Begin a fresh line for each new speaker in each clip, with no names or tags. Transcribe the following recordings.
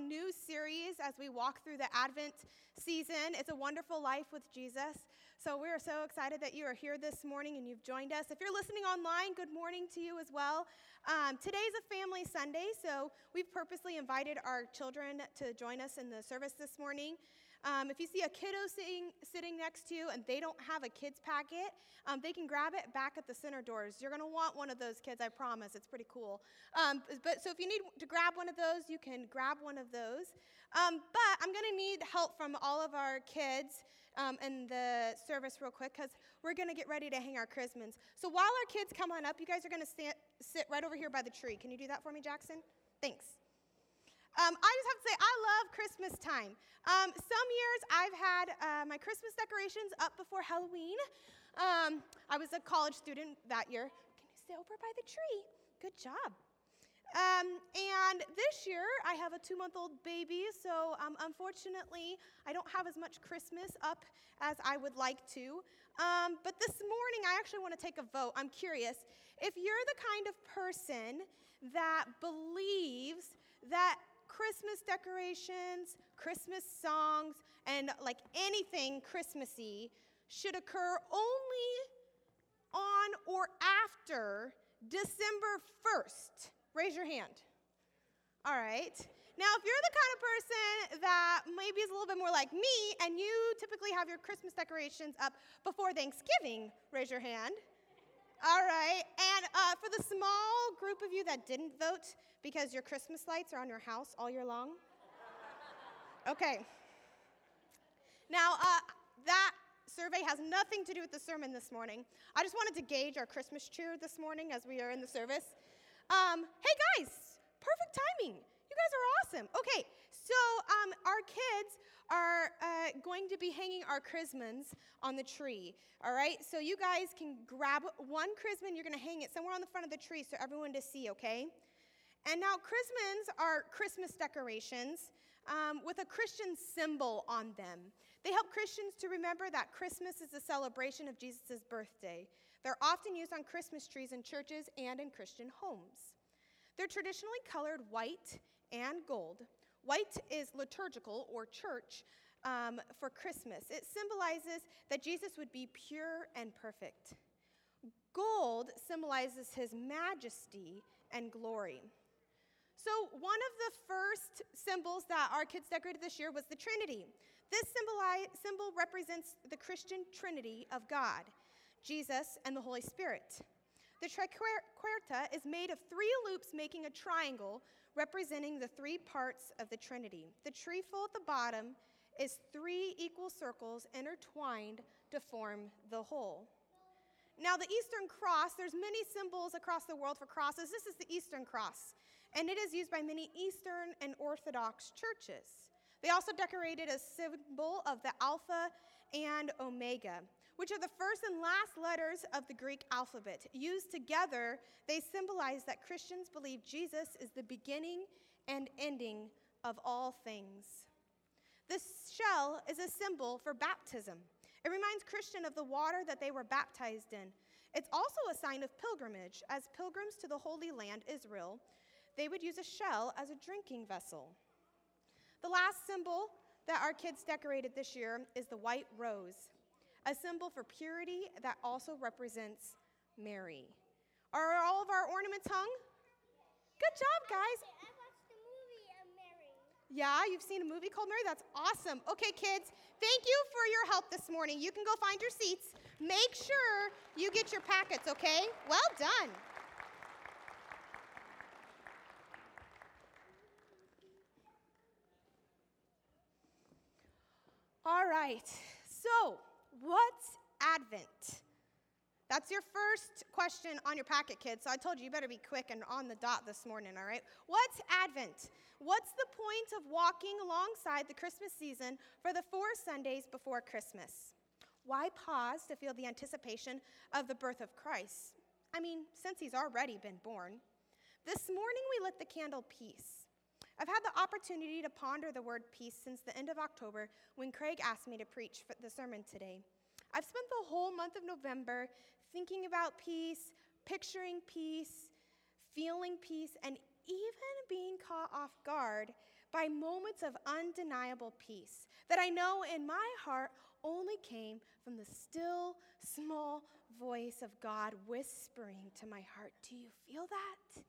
new series as we walk through the Advent season. It's a wonderful life with Jesus. So we are so excited that you are here this morning and you've joined us. If you're listening online, good morning to you as well. Um, today's a family Sunday, so we've purposely invited our children to join us in the service this morning. Um, if you see a kiddo sitting, sitting next to you and they don't have a kids packet, um, they can grab it back at the center doors. You're going to want one of those kids, I promise. It's pretty cool. Um, but so if you need to grab one of those, you can grab one of those. Um, but I'm going to need help from all of our kids um, in the service real quick because we're going to get ready to hang our chrismons. So while our kids come on up, you guys are going to sit right over here by the tree. Can you do that for me, Jackson? Thanks. Um, I just have to say, I love Christmas time. Um, some years I've had uh, my Christmas decorations up before Halloween. Um, I was a college student that year. Can you stay over by the tree? Good job. Um, and this year I have a two month old baby, so um, unfortunately I don't have as much Christmas up as I would like to. Um, but this morning I actually want to take a vote. I'm curious. If you're the kind of person that believes that Christmas decorations, Christmas songs, and like anything Christmassy should occur only on or after December 1st. Raise your hand. All right. Now, if you're the kind of person that maybe is a little bit more like me and you typically have your Christmas decorations up before Thanksgiving, raise your hand. All right. And uh, for the small group of you that didn't vote because your Christmas lights are on your house all year long? Okay. Now, uh, that survey has nothing to do with the sermon this morning. I just wanted to gauge our Christmas cheer this morning as we are in the service. Um, hey, guys, perfect timing. You guys are awesome. Okay, so um, our kids are uh, going to be hanging our chrismons on the tree. All right, so you guys can grab one chrismon. You're going to hang it somewhere on the front of the tree so everyone to see. Okay. And now chrismons are Christmas decorations um, with a Christian symbol on them. They help Christians to remember that Christmas is a celebration of Jesus' birthday. They're often used on Christmas trees in churches and in Christian homes. They're traditionally colored white and gold. White is liturgical or church um, for Christmas. It symbolizes that Jesus would be pure and perfect. Gold symbolizes his majesty and glory. So, one of the first symbols that our kids decorated this year was the Trinity. This symbol represents the Christian Trinity of God, Jesus, and the Holy Spirit. The triquetra is made of three loops making a triangle representing the three parts of the Trinity. The trefoil at the bottom is three equal circles intertwined to form the whole. Now, the Eastern Cross, there's many symbols across the world for crosses. This is the Eastern Cross, and it is used by many Eastern and Orthodox churches. They also decorated a symbol of the Alpha and Omega which are the first and last letters of the Greek alphabet. Used together, they symbolize that Christians believe Jesus is the beginning and ending of all things. This shell is a symbol for baptism. It reminds Christian of the water that they were baptized in. It's also a sign of pilgrimage. As pilgrims to the Holy Land, Israel, they would use a shell as a drinking vessel. The last symbol that our kids decorated this year is the white rose a symbol for purity that also represents Mary. Are all of our ornaments hung? Good job, guys. Yeah, you've seen a movie called Mary? That's awesome. Okay, kids, thank you for your help this morning. You can go find your seats. Make sure you get your packets, okay? Well done. All right, so What's Advent? That's your first question on your packet, kids. So I told you you better be quick and on the dot this morning, all right? What's Advent? What's the point of walking alongside the Christmas season for the four Sundays before Christmas? Why pause to feel the anticipation of the birth of Christ? I mean, since he's already been born. This morning we lit the candle peace. I've had the opportunity to ponder the word peace since the end of October when Craig asked me to preach the sermon today. I've spent the whole month of November thinking about peace, picturing peace, feeling peace, and even being caught off guard by moments of undeniable peace that I know in my heart only came from the still, small voice of God whispering to my heart. Do you feel that?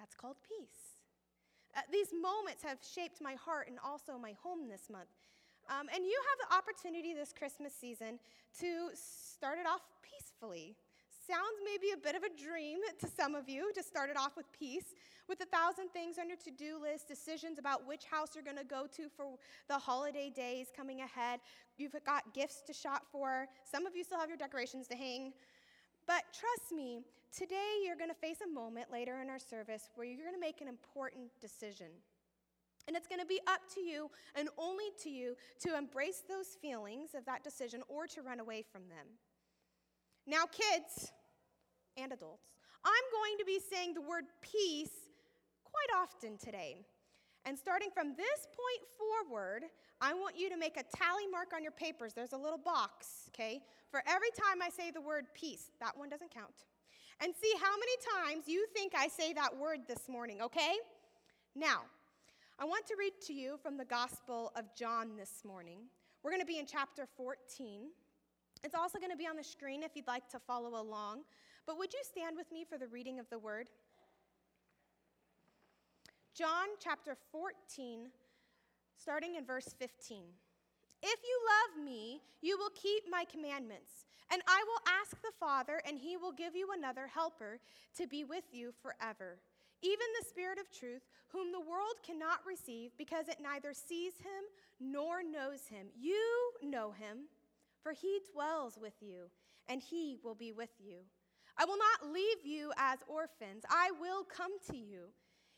That's called peace. Uh, these moments have shaped my heart and also my home this month. Um, and you have the opportunity this Christmas season to start it off peacefully. Sounds maybe a bit of a dream to some of you to start it off with peace, with a thousand things on your to do list, decisions about which house you're going to go to for the holiday days coming ahead. You've got gifts to shop for. Some of you still have your decorations to hang. But trust me, today you're going to face a moment later in our service where you're going to make an important decision. And it's going to be up to you and only to you to embrace those feelings of that decision or to run away from them. Now, kids and adults, I'm going to be saying the word peace quite often today. And starting from this point forward, I want you to make a tally mark on your papers. There's a little box, okay? For every time I say the word peace, that one doesn't count. And see how many times you think I say that word this morning, okay? Now, I want to read to you from the Gospel of John this morning. We're going to be in chapter 14. It's also going to be on the screen if you'd like to follow along. But would you stand with me for the reading of the word? John chapter 14, starting in verse 15. If you love me, you will keep my commandments, and I will ask the Father, and he will give you another helper to be with you forever. Even the Spirit of truth, whom the world cannot receive because it neither sees him nor knows him. You know him for he dwells with you, and he will be with you. I will not leave you as orphans, I will come to you.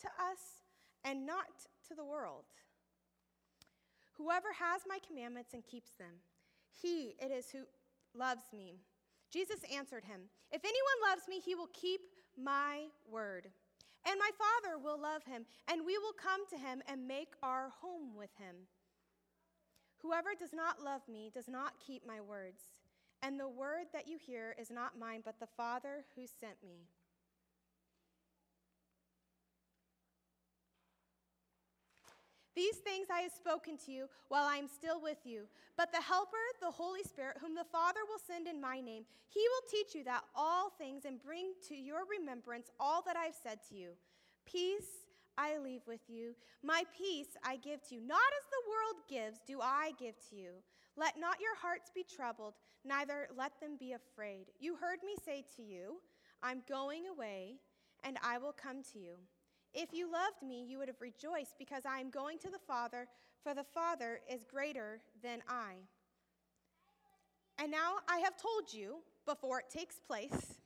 to us and not to the world? Whoever has my commandments and keeps them, he it is who loves me. Jesus answered him, If anyone loves me, he will keep my word and my Father will love him, and we will come to him and make our home with him. Whoever does not love me does not keep my words, and the word that you hear is not mine, but the Father who sent me. These things I have spoken to you while I am still with you. But the Helper, the Holy Spirit, whom the Father will send in my name, he will teach you that all things and bring to your remembrance all that I've said to you. Peace I leave with you. My peace I give to you. Not as the world gives, do I give to you. Let not your hearts be troubled, neither let them be afraid. You heard me say to you, I'm going away, and I will come to you. If you loved me, you would have rejoiced because I am going to the Father, for the Father is greater than I. And now I have told you before it takes place,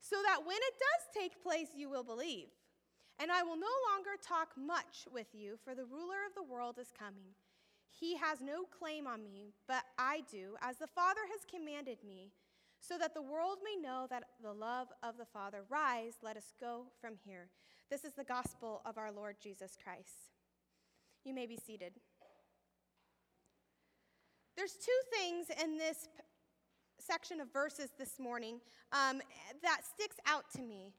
so that when it does take place, you will believe. And I will no longer talk much with you, for the ruler of the world is coming. He has no claim on me, but I do, as the Father has commanded me, so that the world may know that the love of the Father. Rise, let us go from here. This is the gospel of our Lord Jesus Christ. You may be seated. There's two things in this section of verses this morning um, that sticks out to me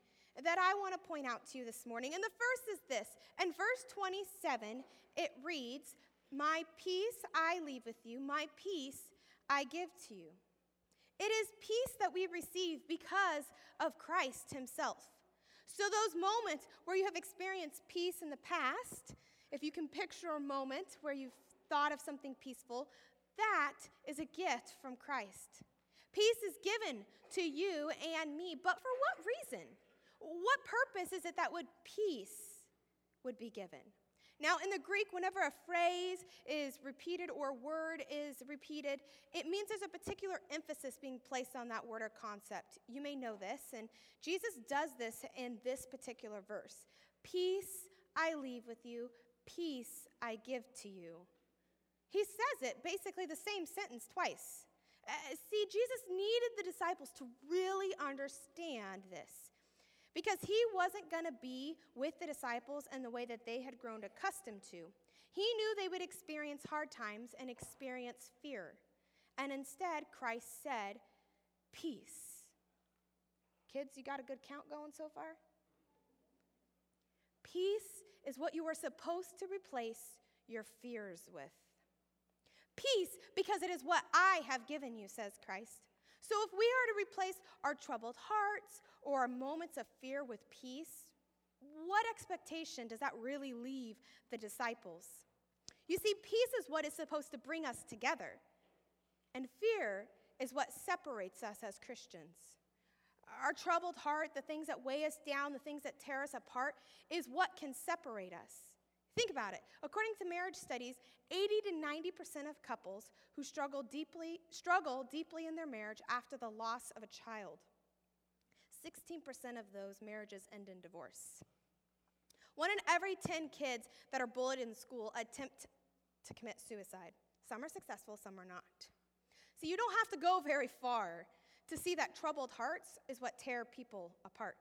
that I want to point out to you this morning. And the first is this. In verse 27, it reads, My peace I leave with you, my peace I give to you. It is peace that we receive because of Christ himself. So, those moments where you have experienced peace in the past, if you can picture a moment where you've thought of something peaceful, that is a gift from Christ. Peace is given to you and me, but for what reason? What purpose is it that would peace would be given? Now, in the Greek, whenever a phrase is repeated or a word is repeated, it means there's a particular emphasis being placed on that word or concept. You may know this, and Jesus does this in this particular verse Peace I leave with you, peace I give to you. He says it, basically the same sentence twice. Uh, see, Jesus needed the disciples to really understand this because he wasn't going to be with the disciples in the way that they had grown accustomed to. He knew they would experience hard times and experience fear. And instead, Christ said, Peace. Kids, you got a good count going so far? Peace is what you are supposed to replace your fears with. Peace, because it is what I have given you, says Christ. So if we are to replace our troubled hearts or our moments of fear with peace, what expectation does that really leave the disciples? You see, peace is what is supposed to bring us together, and fear is what separates us as Christians. Our troubled heart, the things that weigh us down, the things that tear us apart, is what can separate us. Think about it. According to marriage studies, 80 to 90% of couples who struggle deeply struggle deeply in their marriage after the loss of a child. 16% of those marriages end in divorce. One in every 10 kids that are bullied in school attempt to commit suicide. Some are successful, some are not. So you don't have to go very far to see that troubled hearts is what tear people apart.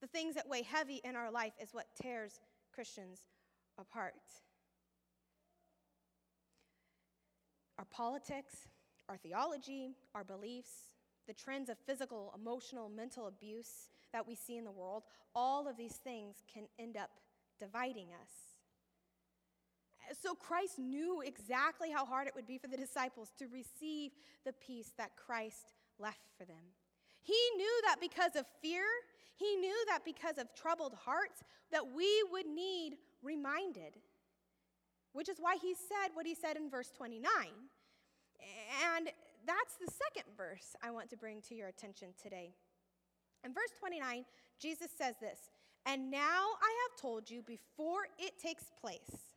The things that weigh heavy in our life is what tears Christians apart. Our politics, our theology, our beliefs, the trends of physical, emotional, mental abuse that we see in the world, all of these things can end up dividing us. So Christ knew exactly how hard it would be for the disciples to receive the peace that Christ left for them. He knew that because of fear, he knew that because of troubled hearts, that we would need reminded. Which is why he said what he said in verse 29. And that's the second verse I want to bring to your attention today. In verse 29, Jesus says this And now I have told you before it takes place,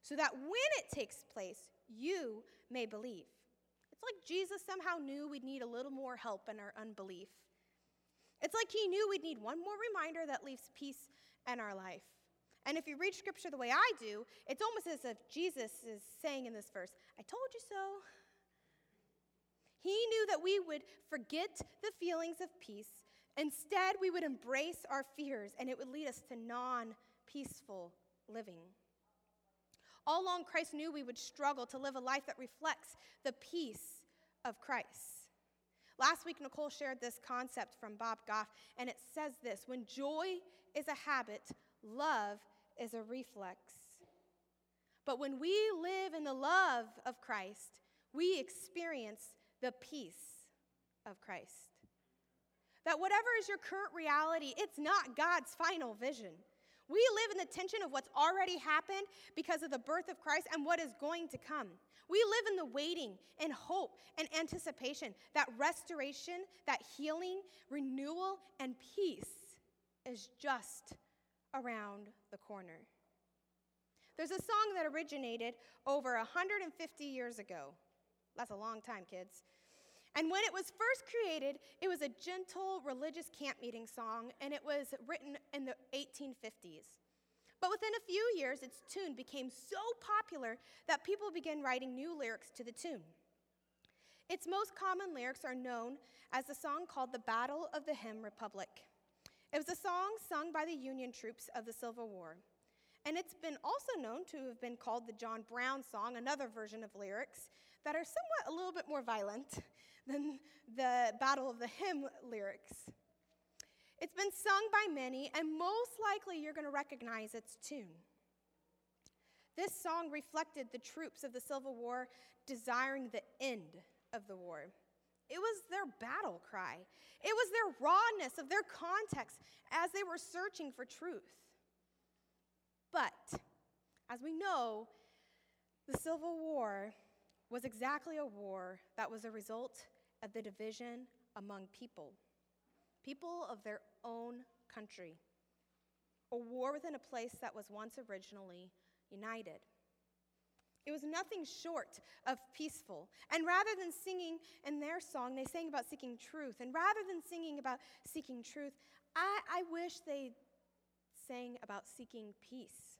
so that when it takes place, you may believe. It's like Jesus somehow knew we'd need a little more help in our unbelief. It's like he knew we'd need one more reminder that leaves peace in our life. And if you read scripture the way I do, it's almost as if Jesus is saying in this verse, I told you so. He knew that we would forget the feelings of peace. Instead, we would embrace our fears, and it would lead us to non peaceful living. All along, Christ knew we would struggle to live a life that reflects the peace of Christ. Last week, Nicole shared this concept from Bob Goff, and it says this When joy is a habit, love is a reflex. But when we live in the love of Christ, we experience the peace of Christ. That whatever is your current reality, it's not God's final vision. We live in the tension of what's already happened because of the birth of Christ and what is going to come. We live in the waiting and hope and anticipation that restoration, that healing, renewal, and peace is just around the corner. There's a song that originated over 150 years ago. That's a long time, kids. And when it was first created, it was a gentle religious camp meeting song, and it was written in the 1850s. But within a few years, its tune became so popular that people began writing new lyrics to the tune. Its most common lyrics are known as the song called The Battle of the Hymn Republic. It was a song sung by the Union troops of the Civil War. And it's been also known to have been called the John Brown song, another version of lyrics that are somewhat a little bit more violent than the Battle of the Hymn lyrics. It's been sung by many, and most likely you're going to recognize its tune. This song reflected the troops of the Civil War desiring the end of the war. It was their battle cry. It was their rawness of their context as they were searching for truth. But, as we know, the Civil War was exactly a war that was a result of the division among people, people of their own country, a war within a place that was once originally united. It was nothing short of peaceful. And rather than singing in their song, they sang about seeking truth. And rather than singing about seeking truth, I, I wish they sang about seeking peace.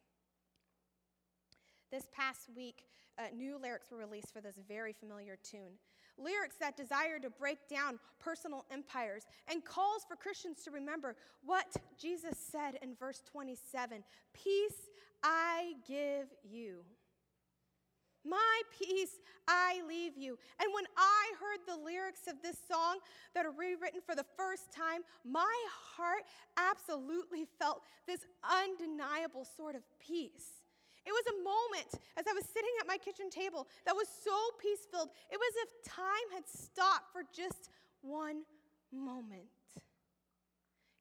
This past week, uh, new lyrics were released for this very familiar tune. Lyrics that desire to break down personal empires and calls for Christians to remember what Jesus said in verse 27 Peace I give you. My peace I leave you. And when I heard the lyrics of this song that are rewritten for the first time, my heart absolutely felt this undeniable sort of peace. It was a moment as I was sitting at my kitchen table that was so peace filled. It was as if time had stopped for just one moment.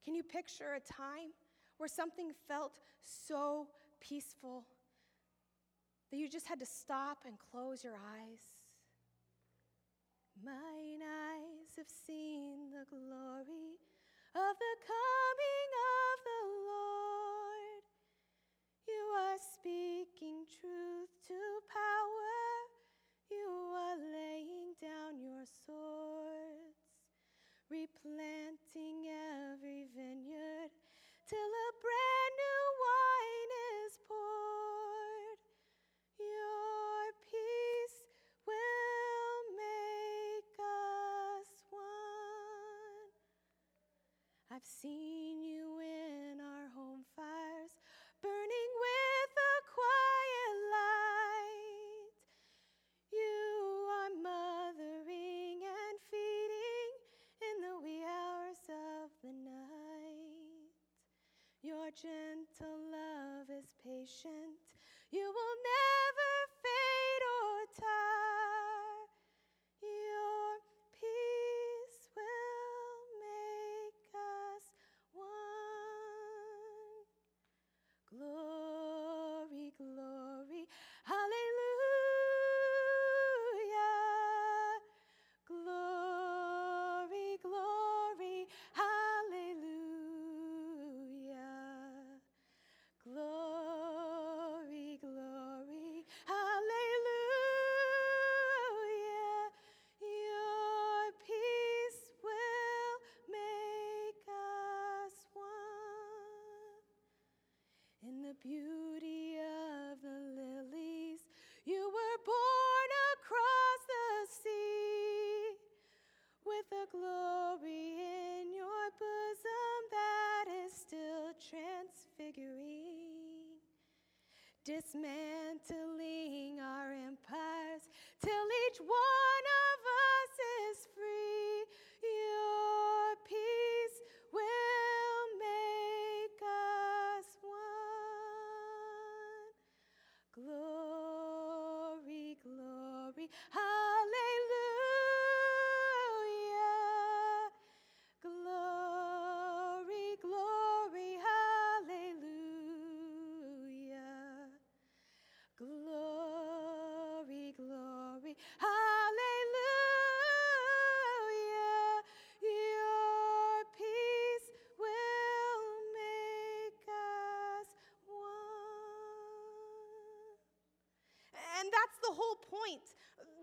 Can you picture a time where something felt so peaceful that you just had to stop and close your eyes? Mine eyes have seen the glory of the coming of the Lord. You are speaking truth to power. You are laying down your swords, replanting every vineyard till a brand new wine is poured. Your peace will make us one. I've seen is dismantling the whole point.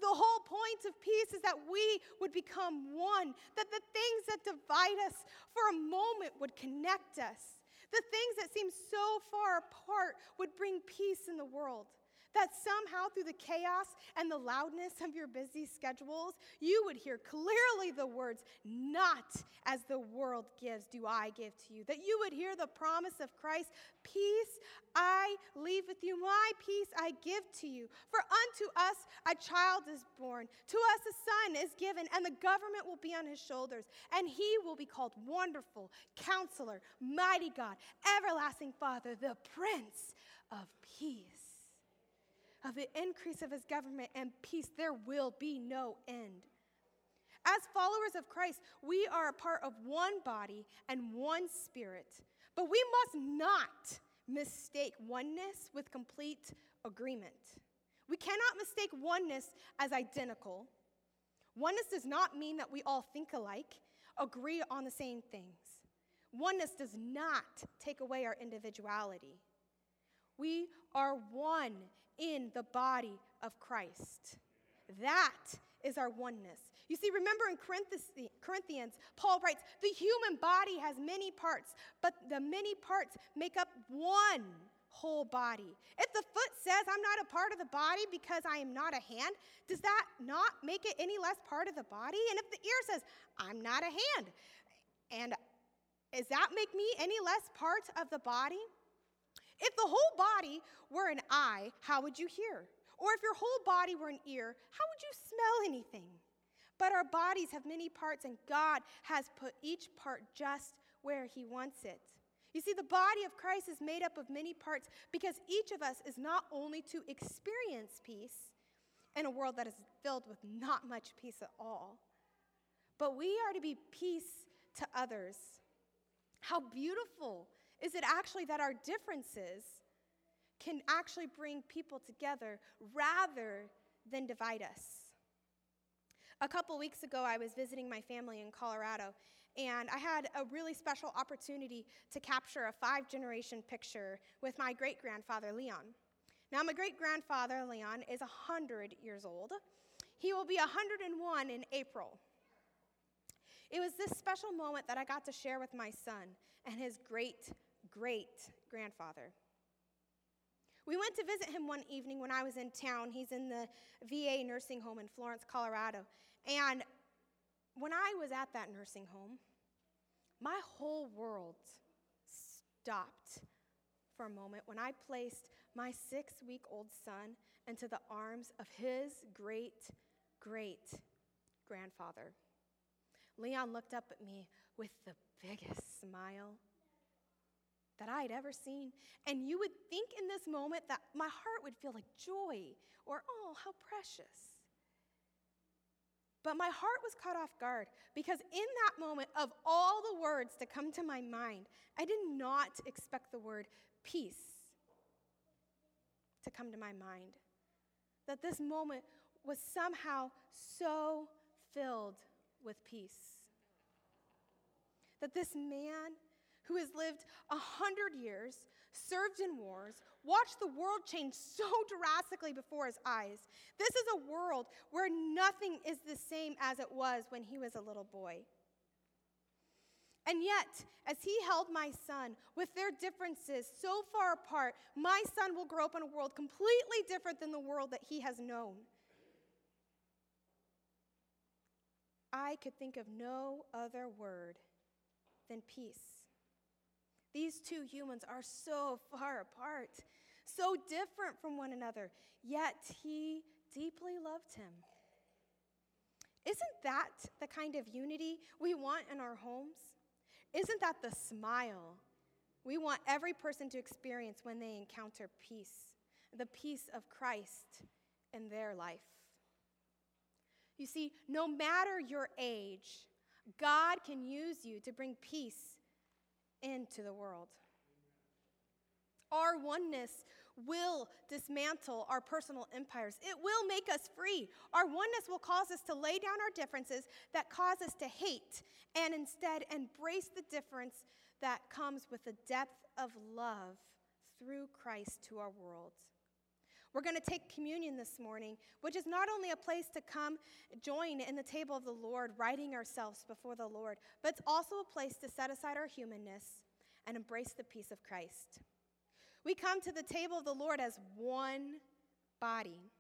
The whole point of peace is that we would become one, that the things that divide us for a moment would connect us. The things that seem so far apart would bring peace in the world. That somehow, through the chaos and the loudness of your busy schedules, you would hear clearly the words, Not as the world gives, do I give to you. That you would hear the promise of Christ, Peace I leave with you, my peace I give to you. For unto us a child is born, to us a son is given, and the government will be on his shoulders. And he will be called Wonderful, Counselor, Mighty God, Everlasting Father, the Prince of Peace. Of the increase of his government and peace, there will be no end. As followers of Christ, we are a part of one body and one spirit, but we must not mistake oneness with complete agreement. We cannot mistake oneness as identical. Oneness does not mean that we all think alike, agree on the same things. Oneness does not take away our individuality. We are one in the body of Christ. That is our oneness. You see, remember in Corinthians, Paul writes, the human body has many parts, but the many parts make up one whole body. If the foot says, I'm not a part of the body because I am not a hand, does that not make it any less part of the body? And if the ear says, I'm not a hand, and does that make me any less part of the body? If the whole body were an eye, how would you hear? Or if your whole body were an ear, how would you smell anything? But our bodies have many parts, and God has put each part just where He wants it. You see, the body of Christ is made up of many parts because each of us is not only to experience peace in a world that is filled with not much peace at all, but we are to be peace to others. How beautiful is it actually that our differences can actually bring people together rather than divide us? A couple weeks ago, I was visiting my family in Colorado, and I had a really special opportunity to capture a five generation picture with my great grandfather, Leon. Now, my great grandfather, Leon, is 100 years old. He will be 101 in April. It was this special moment that I got to share with my son and his great great grandfather. We went to visit him one evening when I was in town. He's in the VA nursing home in Florence, Colorado. And when I was at that nursing home, my whole world stopped for a moment when I placed my six week old son into the arms of his great, great grandfather. Leon looked up at me with the biggest smile that I had ever seen. And you would think in this moment that my heart would feel like joy or, oh, how precious. But my heart was caught off guard because in that moment, of all the words to come to my mind, I did not expect the word peace to come to my mind. That this moment was somehow so filled with peace. That this man who has lived a hundred years, served in wars, watched the world change so drastically before his eyes. This is a world where nothing is the same as it was when he was a little boy. And yet, as he held my son with their differences so far apart, my son will grow up in a world completely different than the world that he has known. I could think of no other word than peace. These two humans are so far apart, so different from one another, yet he deeply loved him. Isn't that the kind of unity we want in our homes? Isn't that the smile we want every person to experience when they encounter peace, the peace of Christ in their life? You see, no matter your age, God can use you to bring peace into the world. Our oneness will dismantle our personal empires. It will make us free. Our oneness will cause us to lay down our differences that cause us to hate and instead embrace the difference that comes with the depth of love through Christ to our world. We're going to take communion this morning, which is not only a place to come join in the table of the Lord, writing ourselves before the Lord, but it's also a place to set aside our humanness and embrace the peace of Christ. We come to the table of the Lord as one body.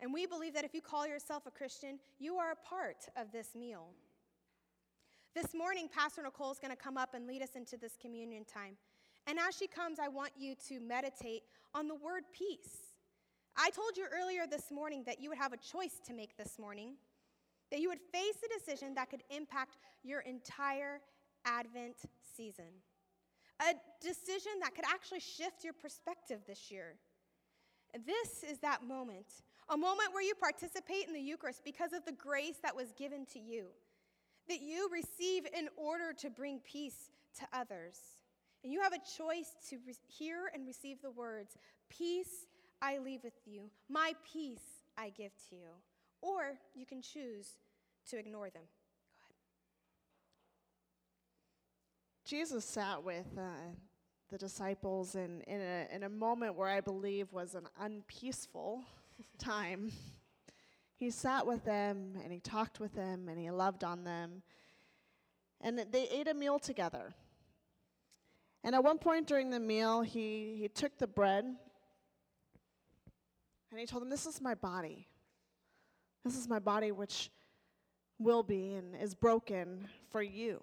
And we believe that if you call yourself a Christian, you are a part of this meal. This morning, Pastor Nicole is going to come up and lead us into this communion time. And as she comes, I want you to meditate on the word peace. I told you earlier this morning that you would have a choice to make this morning, that you would face a decision that could impact your entire Advent season, a decision that could actually shift your perspective this year. This is that moment, a moment where you participate in the Eucharist because of the grace that was given to you, that you receive in order to bring peace to others. And you have a choice to re- hear and receive the words, Peace I leave with you, my peace I give to you. Or you can choose to ignore them.
Jesus sat with uh, the disciples in, in, a, in a moment where I believe was an unpeaceful time. he sat with them and he talked with them and he loved on them. And they ate a meal together. And at one point during the meal, he, he took the bread and he told them, This is my body. This is my body, which will be and is broken for you.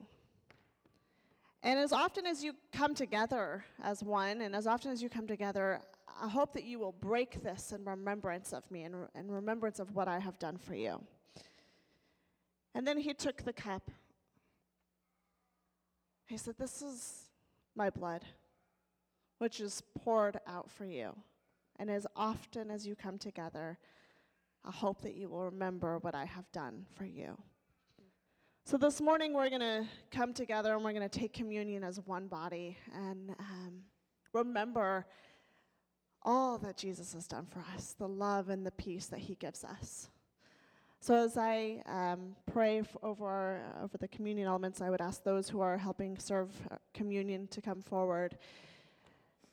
And as often as you come together as one, and as often as you come together, I hope that you will break this in remembrance of me and in remembrance of what I have done for you. And then he took the cup. He said, This is my blood, which is poured out for you. And as often as you come together, I hope that you will remember what I have done for you. So this morning we're going to come together and we're going to take communion as one body and um, remember all that Jesus has done for us, the love and the peace that he gives us. So as I um, pray f- over, uh, over the communion elements, I would ask those who are helping serve uh, communion to come forward.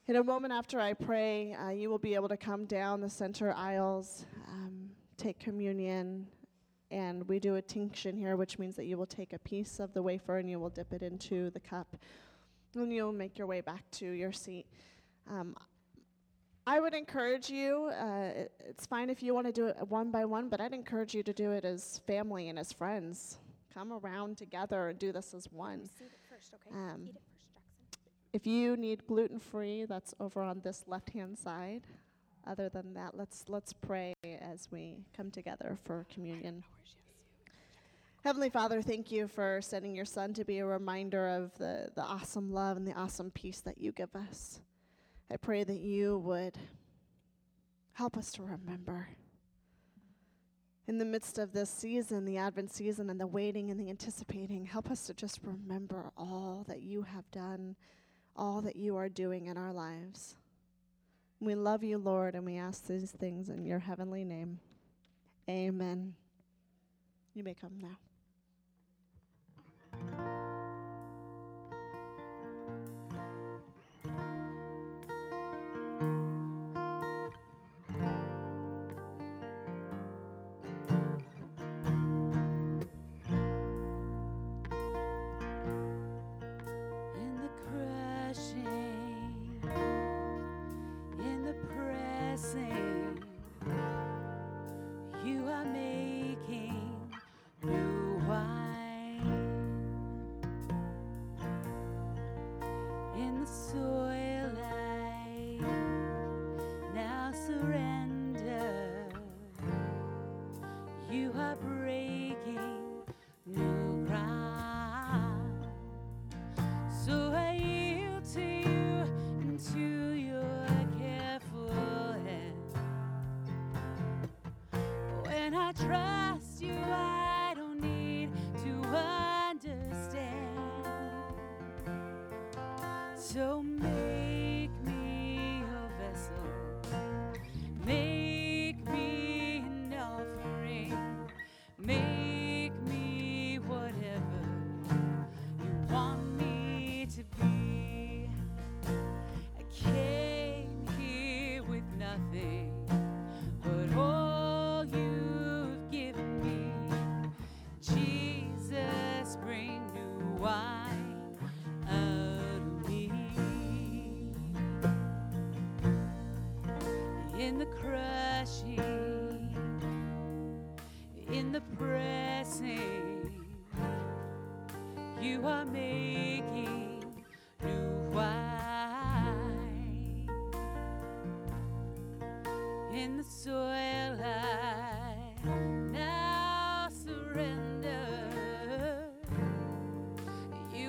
In a moment after I pray, uh, you will be able to come down the center aisles, um, take communion, and we do intinction here, which means that you will take a piece of the wafer and you will dip it into the cup, and you'll make your way back to your seat. Um, I would encourage you, uh, it's fine if you want to do it one by one, but I'd encourage you to do it as family and as friends. Come around together and do this as one.
First, okay?
Um, if you need gluten free, that's over on this left hand side. Other than that, let's let's pray as we come together for communion. Heavenly Father, thank you for sending your Son to be a reminder of the, the awesome love and the awesome peace that you give us. I pray that you would help us to remember. In the midst of this season, the Advent season, and the waiting and the anticipating, help us to just remember all that you have done, all that you are doing in our lives. We love you, Lord, and we ask these things in your heavenly name. Amen. You may come now.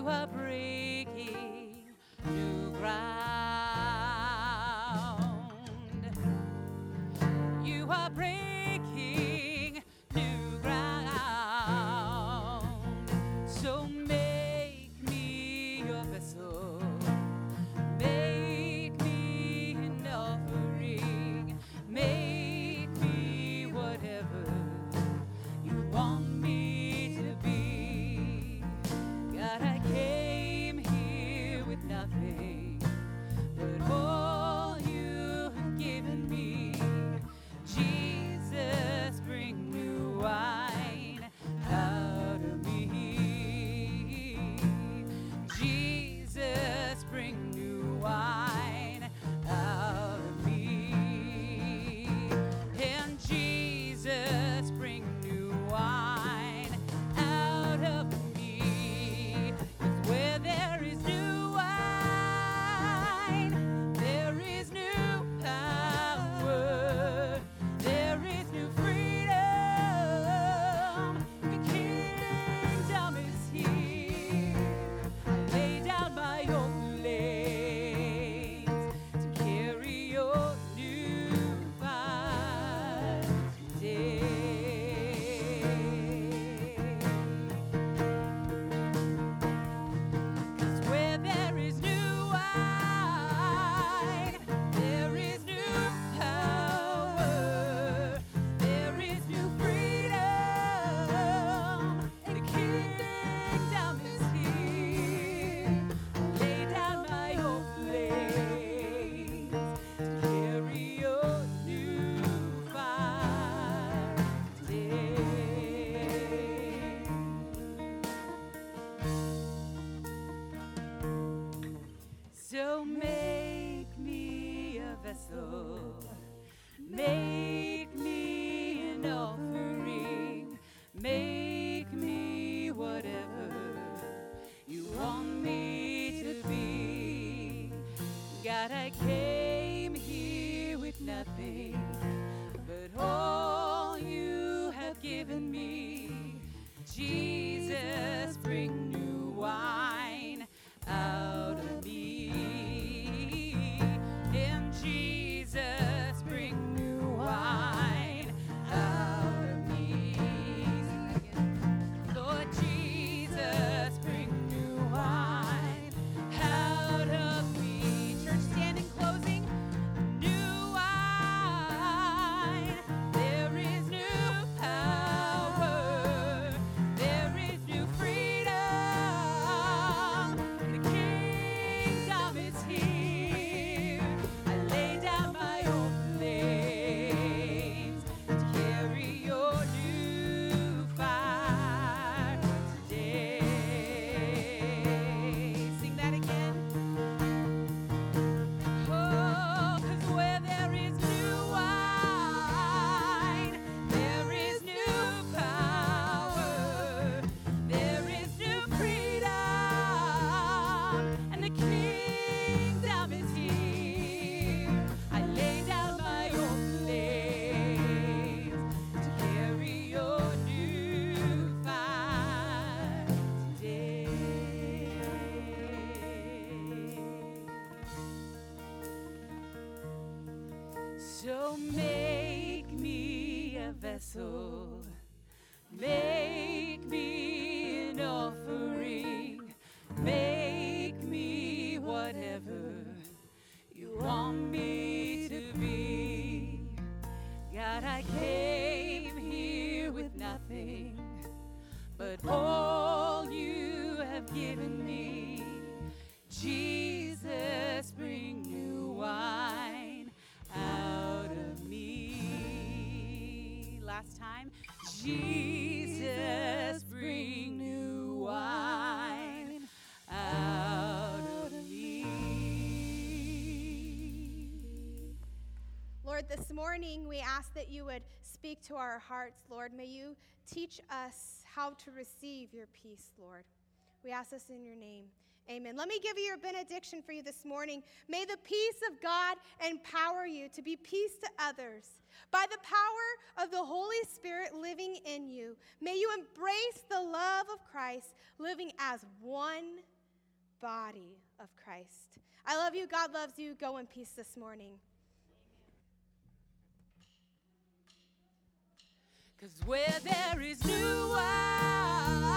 You are breaking
morning we ask that you would speak to our hearts, Lord. May you teach us how to receive your peace, Lord. We ask this in your name. Amen. Let me give you your benediction for you this morning. May the peace of God empower you to be peace to others. By the power of the Holy Spirit living in you, may you embrace the love of Christ, living as one body of Christ. I love you. God loves you. Go in peace this morning.
Cause where there is new wine.